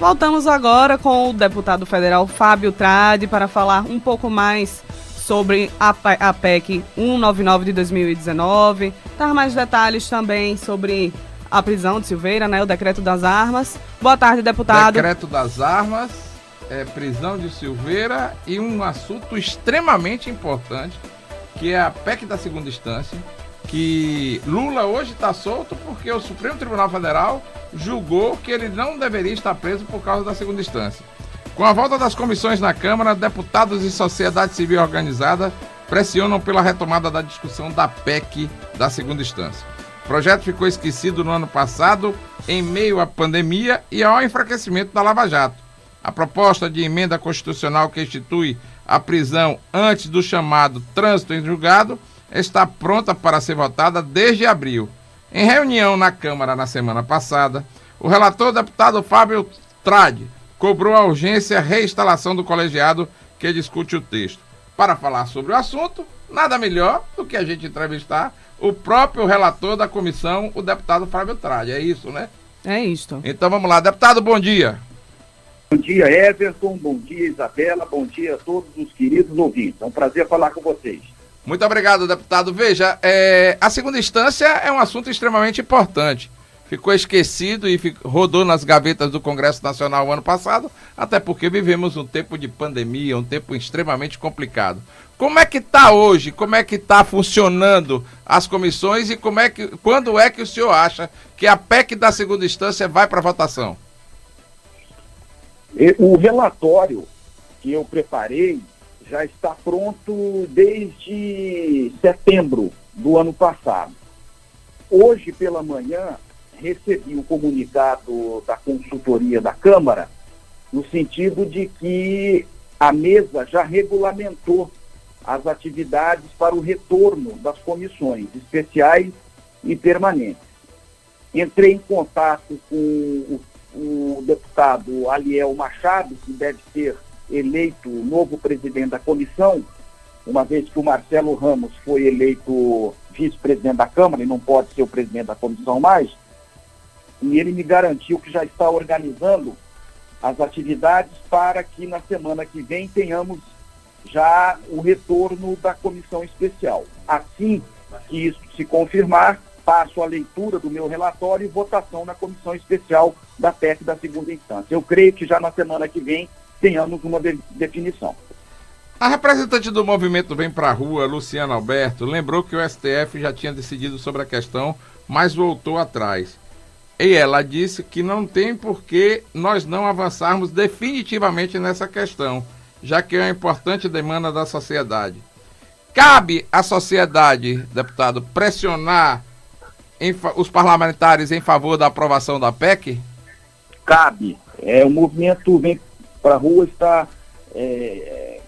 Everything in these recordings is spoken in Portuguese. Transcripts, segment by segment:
Voltamos agora com o deputado federal Fábio Trade para falar um pouco mais sobre a, PEC 199 de 2019, dar mais detalhes também sobre a prisão de Silveira, né, o decreto das armas. Boa tarde, deputado. Decreto das armas, é, prisão de Silveira e um assunto extremamente importante, que é a PEC da segunda instância, que Lula hoje está solto porque o Supremo Tribunal Federal julgou que ele não deveria estar preso por causa da segunda instância. Com a volta das comissões na Câmara, deputados e sociedade civil organizada pressionam pela retomada da discussão da PEC da segunda instância. O projeto ficou esquecido no ano passado, em meio à pandemia e ao enfraquecimento da Lava Jato. A proposta de emenda constitucional que institui a prisão antes do chamado trânsito em julgado está pronta para ser votada desde abril. Em reunião na Câmara na semana passada, o relator deputado Fábio Trade cobrou a urgência reinstalação do colegiado que discute o texto. Para falar sobre o assunto, nada melhor do que a gente entrevistar o próprio relator da comissão, o deputado Fábio Trade. É isso, né? É isso. Então vamos lá, deputado, bom dia. Bom dia, Everton. Bom dia, Isabela. Bom dia a todos os queridos ouvintes. É um prazer falar com vocês. Muito obrigado, deputado. Veja, é, a segunda instância é um assunto extremamente importante. Ficou esquecido e rodou nas gavetas do Congresso Nacional ano passado, até porque vivemos um tempo de pandemia, um tempo extremamente complicado. Como é que está hoje? Como é que está funcionando as comissões e como é que, quando é que o senhor acha que a PEC da segunda instância vai para votação? O relatório que eu preparei já está pronto desde setembro do ano passado. Hoje pela manhã recebi um comunicado da consultoria da Câmara no sentido de que a mesa já regulamentou as atividades para o retorno das comissões especiais e permanentes. Entrei em contato com o, o deputado Aliel Machado, que deve ser eleito novo presidente da comissão, uma vez que o Marcelo Ramos foi eleito vice-presidente da Câmara e não pode ser o presidente da comissão mais, e ele me garantiu que já está organizando as atividades para que na semana que vem tenhamos já o retorno da comissão especial. Assim que isso se confirmar, passo a leitura do meu relatório e votação na comissão especial da PEC da segunda instância. Eu creio que já na semana que vem tenhamos uma de definição. A representante do movimento Vem Pra Rua, Luciana Alberto, lembrou que o STF já tinha decidido sobre a questão, mas voltou atrás. E ela disse que não tem por que nós não avançarmos definitivamente nessa questão, já que é uma importante demanda da sociedade. Cabe à sociedade, deputado, pressionar os parlamentares em favor da aprovação da PEC? Cabe. É, o movimento Vem para a rua está é,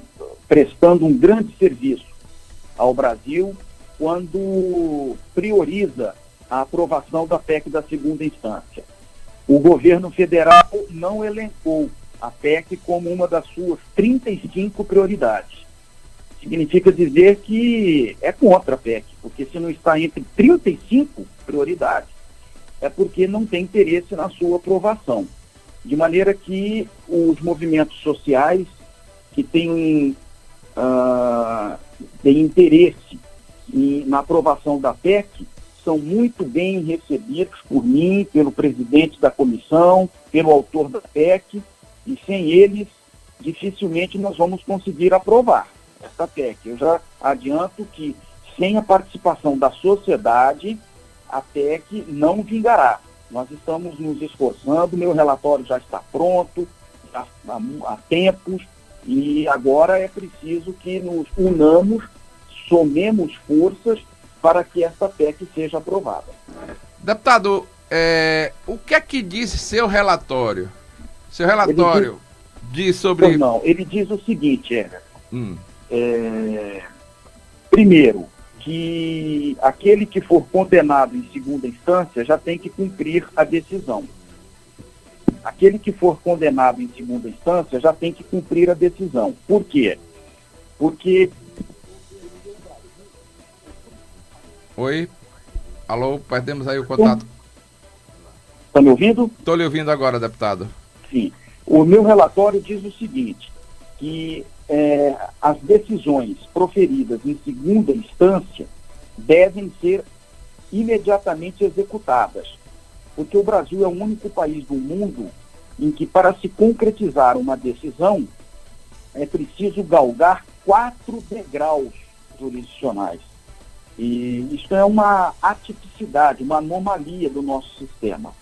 prestando um grande serviço ao Brasil quando prioriza a aprovação da PEC da segunda instância. O governo federal não elencou a PEC como uma das suas 35 prioridades. Significa dizer que é contra a PEC, porque se não está entre 35 prioridades, é porque não tem interesse na sua aprovação de maneira que os movimentos sociais que têm, uh, têm interesse em, na aprovação da PEC são muito bem recebidos por mim, pelo presidente da comissão, pelo autor da PEC, e sem eles, dificilmente nós vamos conseguir aprovar essa PEC. Eu já adianto que, sem a participação da sociedade, a PEC não vingará. Nós estamos nos esforçando, meu relatório já está pronto, há, há tempos, e agora é preciso que nos unamos, somemos forças para que essa PEC seja aprovada. Deputado, é, o que é que diz seu relatório? Seu relatório diz, diz, sobre. Não, ele diz o seguinte, é, hum. é primeiro, que aquele que for condenado em segunda instância já tem que cumprir a decisão. Aquele que for condenado em segunda instância já tem que cumprir a decisão. Por quê? Porque. Oi? Alô, perdemos aí o contato. Está me ouvindo? Estou lhe ouvindo agora, deputado. enfim, o meu relatório diz o seguinte, que é, as decisões proferidas em segunda instância devem ser imediatamente executadas, porque o Brasil é o único país do mundo em que, para se concretizar uma decisão, é preciso galgar quatro degraus jurisdicionais. E isso é uma atipicidade, uma anomalia do nosso sistema,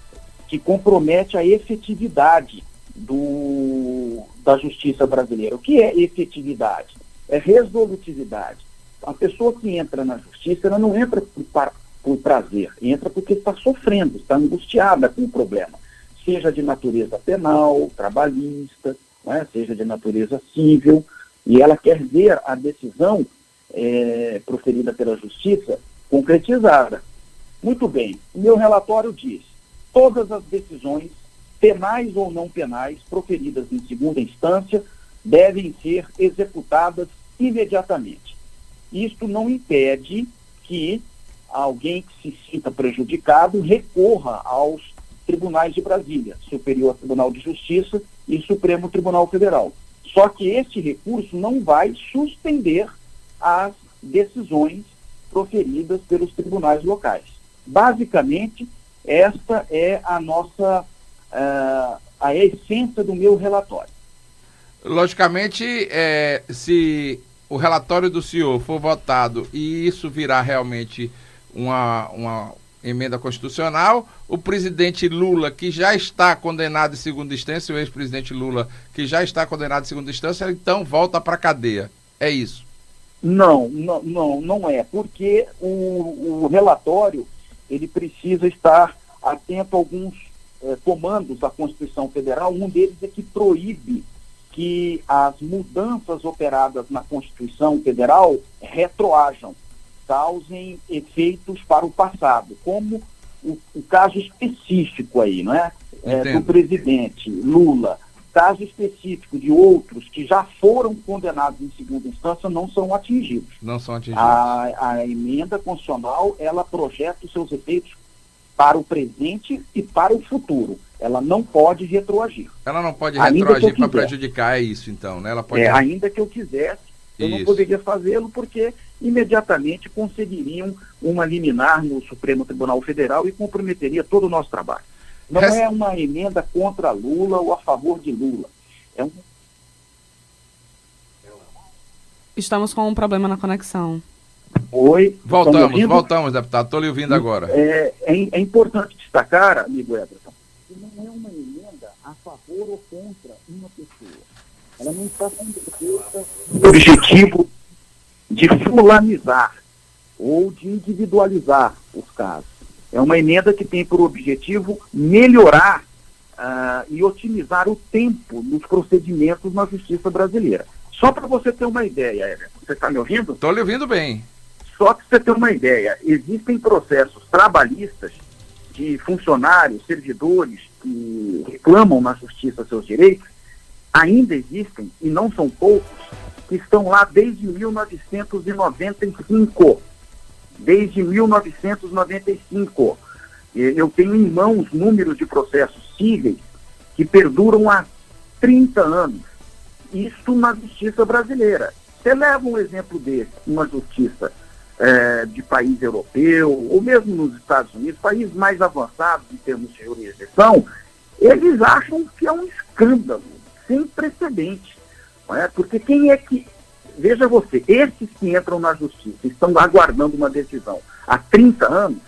que compromete a efetividade do, da justiça brasileira. O que é efetividade? É resolutividade. A pessoa que entra na justiça, ela não entra por, por prazer, entra porque está sofrendo, está angustiada com o problema, seja de natureza penal, trabalhista, né, seja de natureza civil, e ela quer ver a decisão é, proferida pela Justiça concretizada. Muito bem, meu relatório diz: todas as decisões, penais ou não penais, proferidas em segunda instância, devem ser executadas imediatamente. Isto não impede que alguém que se sinta prejudicado recorra aos tribunais de Brasília, Superior Tribunal de Justiça e Supremo Tribunal Federal. Só que este recurso não vai suspender as decisões proferidas pelos tribunais locais. Basicamente, esta é a nossa uh, a essência do meu relatório. Logicamente, é, se o relatório do senhor for votado e isso virar realmente uma, uma emenda constitucional, o presidente Lula, que já está condenado em segunda instância, o ex-presidente Lula, que já está condenado em segunda instância, então volta para a cadeia. É isso. Não, não, não, não é, porque o, o relatório ele precisa estar atento a alguns eh, comandos da Constituição Federal. Um deles é que proíbe que as mudanças operadas na Constituição Federal retroajam, causem efeitos para o passado, como o, o caso específico aí, não é? é do presidente Lula caso específico de outros que já foram condenados em segunda instância não são atingidos. Não são atingidos. A, a emenda constitucional, ela projeta os seus efeitos para o presente e para o futuro. Ela não pode retroagir. Ela não pode retroagir para prejudicar, é isso então, né? Ela pode... É, ainda que eu quisesse, eu isso. não poderia fazê-lo porque imediatamente conseguiriam uma liminar no Supremo Tribunal Federal e comprometeria todo o nosso trabalho. Não é uma emenda contra Lula ou a favor de Lula. É um... Estamos com um problema na conexão. Oi. Voltamos, voltamos, deputado. Estou lhe ouvindo agora. É, é, é, importante destacar, amigo Everton, que não é uma emenda a favor ou contra uma pessoa. Ela não está com o objetivo de fulanizar ou de individualizar os casos. É uma emenda que tem por objetivo melhorar uh, e otimizar o tempo nos procedimentos na justiça brasileira. Só para você ter uma ideia, Everton, você está me ouvindo? Estou lhe ouvindo bem. Só para você ter uma ideia, existem processos trabalhistas de funcionários, servidores que reclamam na justiça seus direitos, ainda existem, e não são poucos, que estão lá desde 1995 desde 1995. Eu tenho em mãos números de processos cíveis que perduram há 30 anos. Isso na justiça brasileira. Você leva um exemplo desse, uma justiça é, de país europeu, ou mesmo nos Estados Unidos, países mais avançados em termos de jurisdição, eles acham que é um escândalo sem precedente. É? Porque quem é que Veja você, esses que entram na justiça, estão aguardando uma decisão há 30 anos,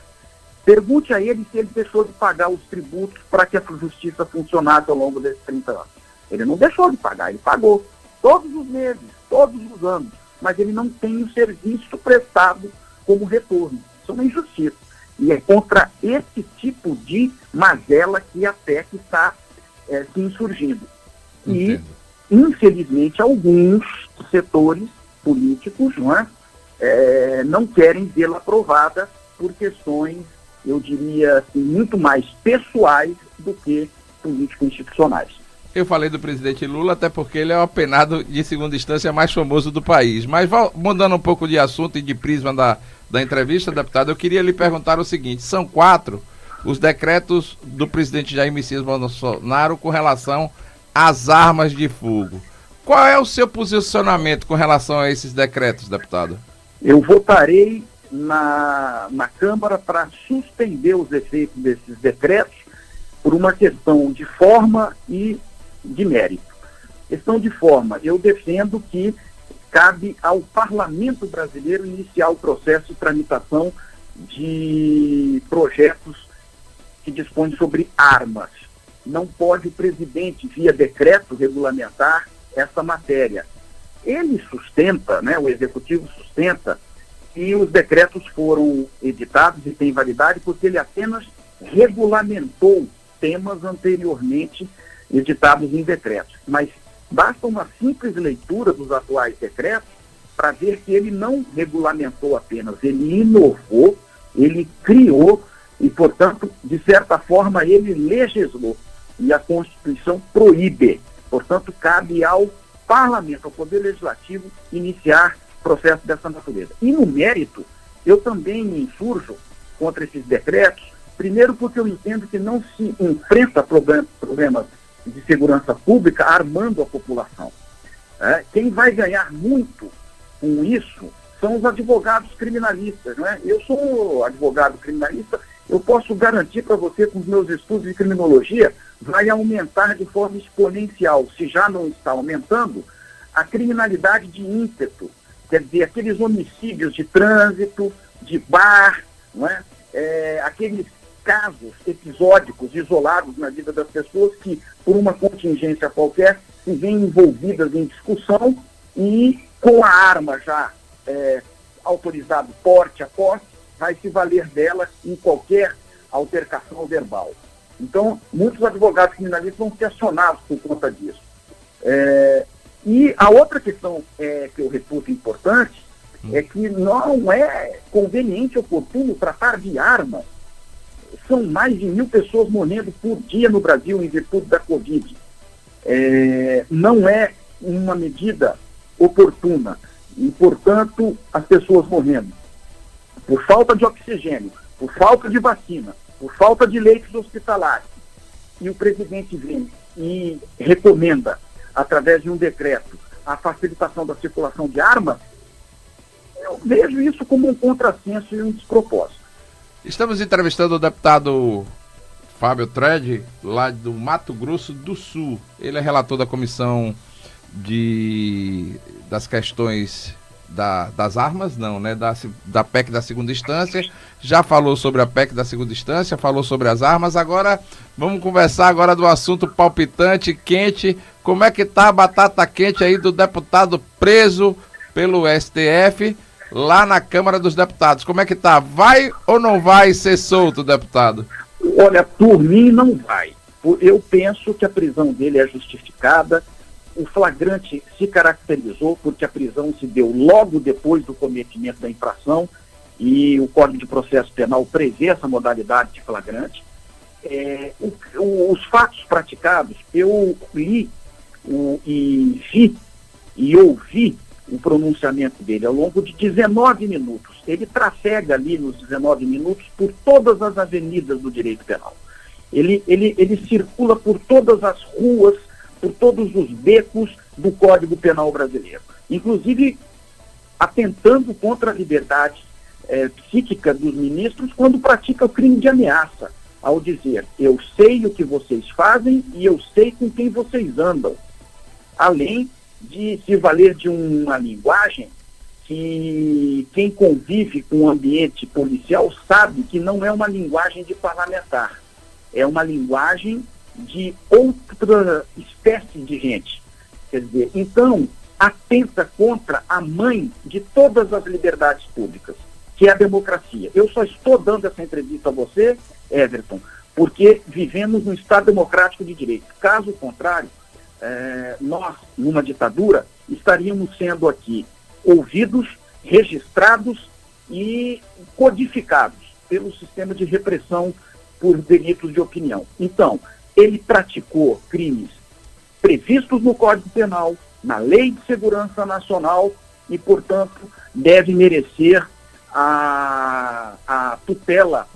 pergunte a ele se ele deixou de pagar os tributos para que a justiça funcionasse ao longo desses 30 anos. Ele não deixou de pagar, ele pagou todos os meses, todos os anos, mas ele não tem o serviço prestado como retorno. Isso é uma injustiça. E é contra esse tipo de mazela que a PEC está é, se insurgindo. Entendo. E infelizmente, alguns setores políticos não, é? É, não querem vê-la aprovada por questões, eu diria assim, muito mais pessoais do que político-institucionais. Eu falei do presidente Lula até porque ele é o apenado de segunda instância mais famoso do país. Mas mudando um pouco de assunto e de prisma da, da entrevista, deputado, eu queria lhe perguntar o seguinte: são quatro os decretos do presidente Jair Messias Bolsonaro com relação às armas de fogo. Qual é o seu posicionamento com relação a esses decretos, deputado? Eu votarei na, na Câmara para suspender os efeitos desses decretos por uma questão de forma e de mérito. Questão de forma, eu defendo que cabe ao parlamento brasileiro iniciar o processo de tramitação de projetos que dispõem sobre armas. Não pode o presidente, via decreto, regulamentar essa matéria. Ele sustenta, né, o executivo sustenta, que os decretos foram editados e têm validade porque ele apenas regulamentou temas anteriormente editados em decretos. Mas basta uma simples leitura dos atuais decretos para ver que ele não regulamentou apenas, ele inovou, ele criou e, portanto, de certa forma, ele legislou. E a Constituição proíbe. Portanto, cabe ao Parlamento, ao Poder Legislativo, iniciar processo dessa natureza. E no mérito, eu também me insurjo contra esses decretos, primeiro porque eu entendo que não se enfrenta problem problemas de segurança pública armando a população. É, quem vai ganhar muito com isso são os advogados criminalistas. Não é? Eu sou advogado criminalista, eu posso garantir para você, com os meus estudos de criminologia, vai aumentar de forma exponencial, se já não está aumentando, a criminalidade de ímpeto, quer dizer, aqueles homicídios de trânsito, de bar, não é? é aqueles casos episódicos, isolados na vida das pessoas que, por uma contingência qualquer, se veem envolvidas em discussão e com a arma já é, autorizado porte a porte, vai se valer dela em qualquer altercação verbal. Então, muitos advogados criminalistas vão ser acionados por conta disso. É, e a outra questão é, que eu reputo importante é que não é conveniente, oportuno tratar de armas são mais de mil pessoas morrendo por dia no Brasil em virtude da Covid. É, não é uma medida oportuna e, portanto, as pessoas morrendo por falta de oxigênio, por falta de vacina, por falta de leitos hospitalares. E o presidente vem e recomenda, através de um decreto, a facilitação da circulação de armas, eu vejo isso como um contrassenso e um despropósito. Estamos entrevistando o deputado Fábio Tred, lá do Mato Grosso do Sul. Ele é relator da comissão de, das questões da, das armas, não, né? Da, da PEC da segunda instância. Já falou sobre a PEC da segunda instância, falou sobre as armas. Agora vamos conversar agora do assunto palpitante, quente. Como é que tá a batata quente aí do deputado preso pelo STF? Lá na Câmara dos Deputados. Como é que tá? Vai ou não vai ser solto, deputado? Olha, por mim não vai. Eu penso que a prisão dele é justificada. O flagrante se caracterizou porque a prisão se deu logo depois do cometimento da infração e o Código de Processo Penal prevê essa modalidade de flagrante. É, o, o, os fatos praticados, eu li o, e vi e ouvi o pronunciamento dele ao longo de 19 minutos. Ele trafega ali nos 19 minutos por todas as avenidas do direito penal. Ele, ele, ele circula por todas as ruas, por todos os becos do Código Penal brasileiro, inclusive atentando contra a liberdade é, psíquica dos ministros quando pratica o crime de ameaça, ao dizer: eu sei o que vocês fazem e eu sei com quem vocês andam. Além de se valer de uma linguagem que quem convive com o ambiente policial sabe que não é uma linguagem de parlamentar, é uma linguagem de outra espécie de gente. Quer dizer, então, atenta contra a mãe de todas as liberdades públicas, que é a democracia. Eu só estou dando essa entrevista a você, Everton, porque vivemos num Estado democrático de direito. Caso contrário, é, nós, numa ditadura, estaríamos sendo aqui ouvidos, registrados e codificados pelo sistema de repressão por delitos de opinião. Então, ele praticou crimes previstos no Código Penal, na Lei de Segurança Nacional e, portanto, deve merecer a, a tutela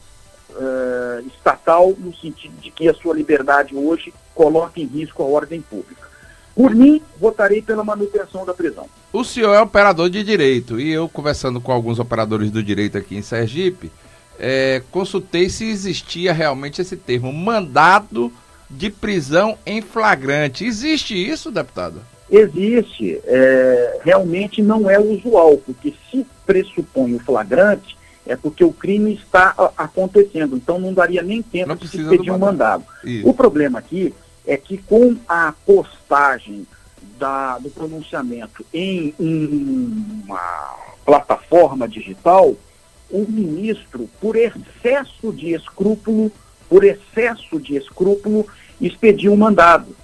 uh, estatal no sentido de que a sua liberdade hoje coloca em risco a ordem pública. Por mim, votarei pela manutenção da prisão. O senhor é operador de direito e eu, conversando com alguns operadores do direito aqui em Sergipe, é, consultei se existia realmente esse termo, mandado de prisão em flagrante. Existe isso, deputado? Existe. É, realmente não é usual, porque se pressupõe o flagrante, é porque o crime está acontecendo. Então não daria nem tempo não de se pedir um mandado. Isso. O problema aqui é que com a postagem da, do pronunciamento em uma plataforma digital, o ministro, por excesso de escrúpulo, por excesso de escrúpulo, expediu um mandado.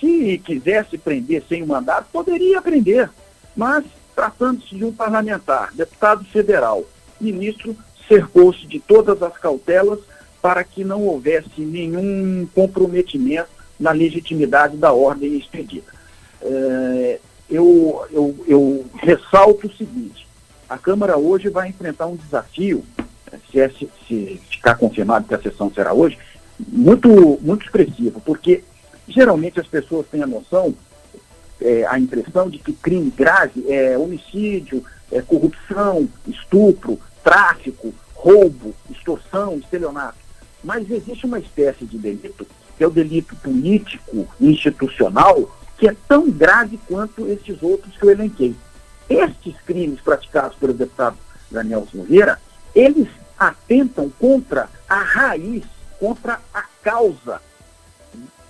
Se quisesse prender sem o um mandado, poderia prender, mas tratando-se de um parlamentar, deputado federal, ministro cercou-se de todas as cautelas para que não houvesse nenhum comprometimento na legitimidade da ordem expedida. É, eu, eu, eu ressalto o seguinte: a Câmara hoje vai enfrentar um desafio, se, é, se ficar confirmado que a sessão será hoje, muito, muito expressivo, porque geralmente as pessoas têm a noção, é, a impressão de que crime grave é homicídio, é corrupção, estupro, tráfico, roubo, extorsão, estelionato. Mas existe uma espécie de delito que é o delito político institucional, que é tão grave quanto esses outros que eu elenquei. Estes crimes praticados pelo deputado Daniel Silveira, eles atentam contra a raiz, contra a causa,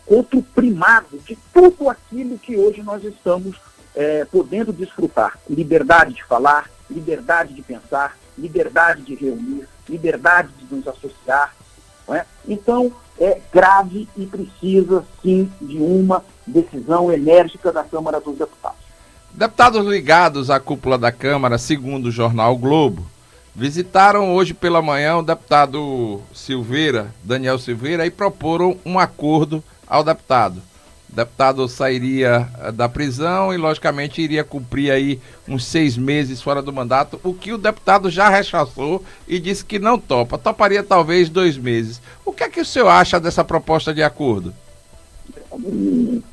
contra o primado de tudo aquilo que hoje nós estamos é, podendo desfrutar. Liberdade de falar, liberdade de pensar, liberdade de reunir, liberdade de nos associar. É? Então, é grave e precisa, sim, de uma decisão enérgica da Câmara dos Deputados. Deputados ligados à cúpula da Câmara, segundo o jornal Globo, visitaram hoje pela manhã o deputado Silveira, Daniel Silveira, e proporam um acordo ao deputado. O deputado sairia eh, da prisão e, logicamente, iria cumprir aí uns seis meses fora do mandato, o que o deputado já rechaçou e disse que não topa. Toparia talvez dois meses. O que é que o senhor acha dessa proposta de acordo?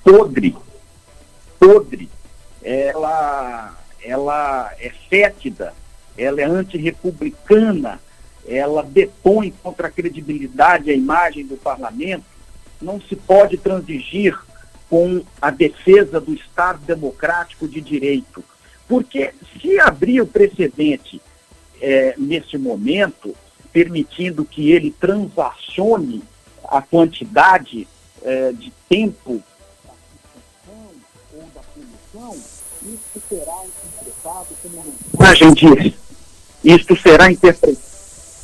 Podre. Podre. Ela, ela é fétida, ela é antirrepublicana, ela depõe contra a credibilidade e a imagem do parlamento. Não se pode transigir com a defesa do Estado democrático de direito. Porque se abrir o precedente é, nesse momento, permitindo que ele transacione a quantidade é, de tempo da ou da punição, isso será interpretado como mensagem de isto será, interpre...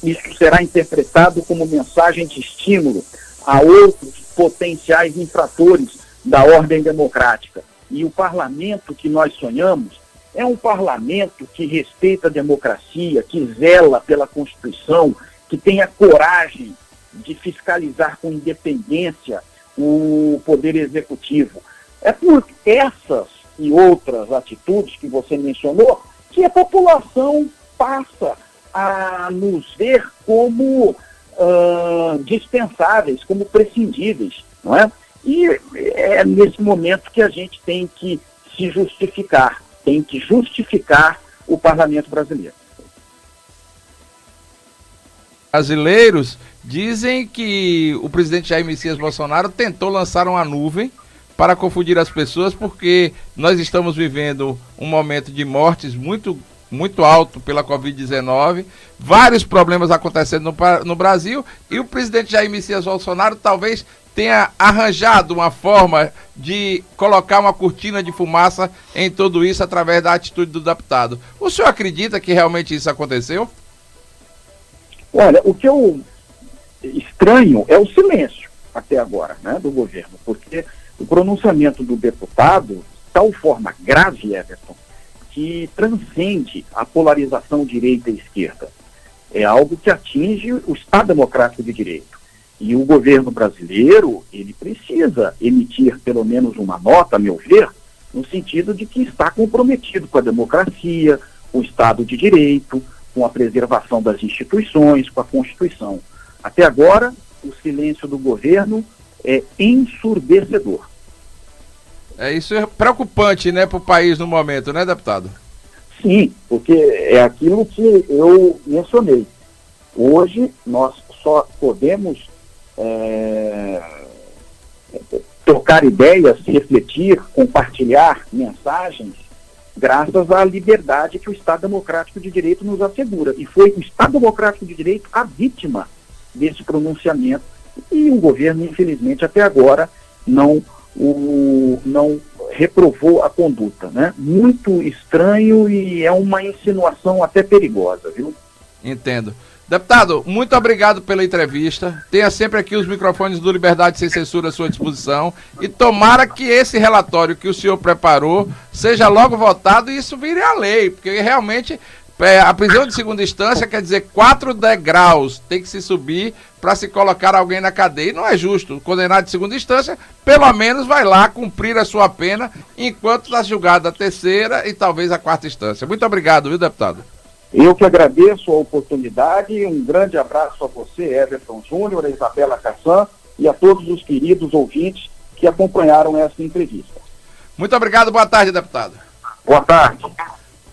isto será interpretado como mensagem de estímulo a outros potenciais infratores da ordem democrática. E o parlamento que nós sonhamos é um parlamento que respeita a democracia, que zela pela Constituição, que tenha coragem de fiscalizar com independência o poder executivo. É por essas e outras atitudes que você mencionou que a população passa a nos ver como uh, dispensáveis, como prescindíveis, não é? E é nesse momento que a gente tem que se justificar, tem que justificar o parlamento brasileiro. Brasileiros dizem que o presidente Jair Messias Bolsonaro tentou lançar uma nuvem para confundir as pessoas, porque nós estamos vivendo um momento de mortes muito muito alto pela Covid-19, vários problemas acontecendo no, no, Brasil e o presidente Jair Messias Bolsonaro talvez tenha arranjado uma forma de colocar uma cortina de fumaça em tudo isso através da atitude do deputado. O senhor acredita que realmente isso aconteceu? Olha, o que eu estranho é o silêncio até agora, né, do governo, porque o pronunciamento do deputado, de tal forma grave, Everton, que transcende a polarização direita e esquerda. É algo que atinge o Estado Democrático de Direito. E o governo brasileiro, ele precisa emitir pelo menos uma nota, a meu ver, no sentido de que está comprometido com a democracia, com o Estado de Direito, com a preservação das instituições, com a Constituição. Até agora, o silêncio do governo é ensurdecedor. É, isso é preocupante, né, para o país no momento, né, deputado? Sim, porque é aquilo que eu mencionei. Hoje nós só podemos é, trocar ideias, refletir, compartilhar mensagens, graças à liberdade que o Estado Democrático de Direito nos assegura. E foi o Estado Democrático de Direito a vítima desse pronunciamento. E o governo, infelizmente, até agora não, o, não reprovou a conduta. Né? Muito estranho e é uma insinuação até perigosa, viu? Entendo. Deputado, muito obrigado pela entrevista. Tenha sempre aqui os microfones do Liberdade Sem Censura à sua disposição. E tomara que esse relatório que o senhor preparou seja logo votado e isso vire a lei, porque realmente é, a prisão de segunda instância quer dizer quatro degraus tem que se subir para se colocar alguém na cadeia. E não é justo. O condenado de segunda instância, pelo menos, vai lá cumprir a sua pena enquanto está julgada a terceira e talvez a quarta instância. Muito obrigado, viu, deputado? Eu que agradeço a oportunidade, um grande abraço a você, Everton Júnior, a Isabela Cassan e a todos os queridos ouvintes que acompanharam essa entrevista. Muito obrigado, boa tarde, deputado. Boa tarde.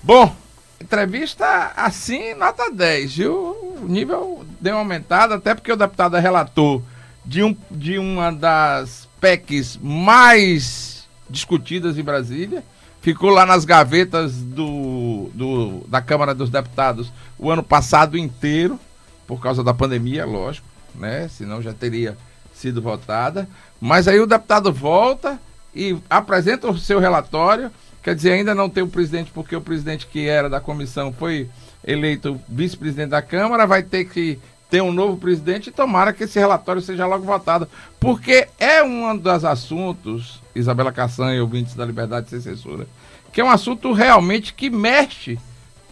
Bom, entrevista assim, nota 10, viu? O nível deu uma aumentada, até porque o deputado é relator de, um, de uma das PECs mais discutidas em Brasília ficou lá nas gavetas do, do, da Câmara dos Deputados o ano passado inteiro, por causa da pandemia, lógico, né? Senão já teria sido votada. Mas aí o deputado volta e apresenta o seu relatório. Quer dizer, ainda não tem o presidente, porque o presidente que era da comissão foi eleito vice-presidente da Câmara, vai ter que ter um novo presidente e tomara que esse relatório seja logo votado. Porque é um dos assuntos, Isabela Cassan e ouvintes da Liberdade Sem Censura, que é um assunto realmente que mexe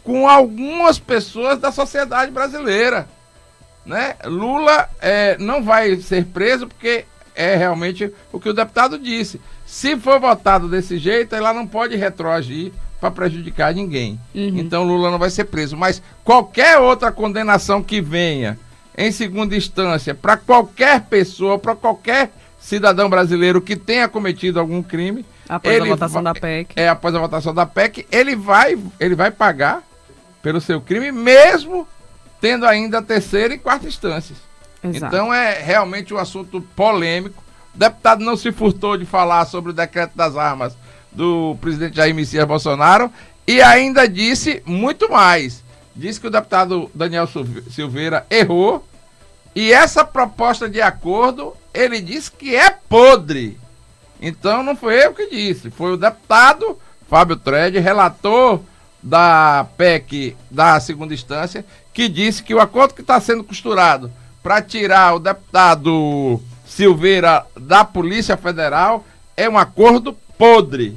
com algumas pessoas da sociedade brasileira. Né? Lula é, não vai ser preso porque é realmente o que o deputado disse. Se for votado desse jeito, ela não pode retroagir para prejudicar ninguém. Uhum. Então Lula não vai ser preso. Mas qualquer outra condenação que venha em segunda instância para qualquer pessoa, para qualquer cidadão brasileiro que tenha cometido algum crime. Após a votação da PEC. É, após a votação da PEC, ele vai, ele vai pagar pelo seu crime, mesmo tendo ainda a terceira e quarta instâncias. Exato. Então é realmente um assunto polêmico. O deputado não se furtou de falar sobre o decreto das armas do presidente Jair Messias Bolsonaro e ainda disse muito mais disse que o deputado Daniel Silveira errou e essa proposta de acordo ele disse que é podre. Então não foi eu que disse, foi o deputado Fábio Tred, relator da PEC da segunda instância, que disse que o acordo que está sendo costurado para tirar o deputado Silveira da Polícia Federal é um acordo podre.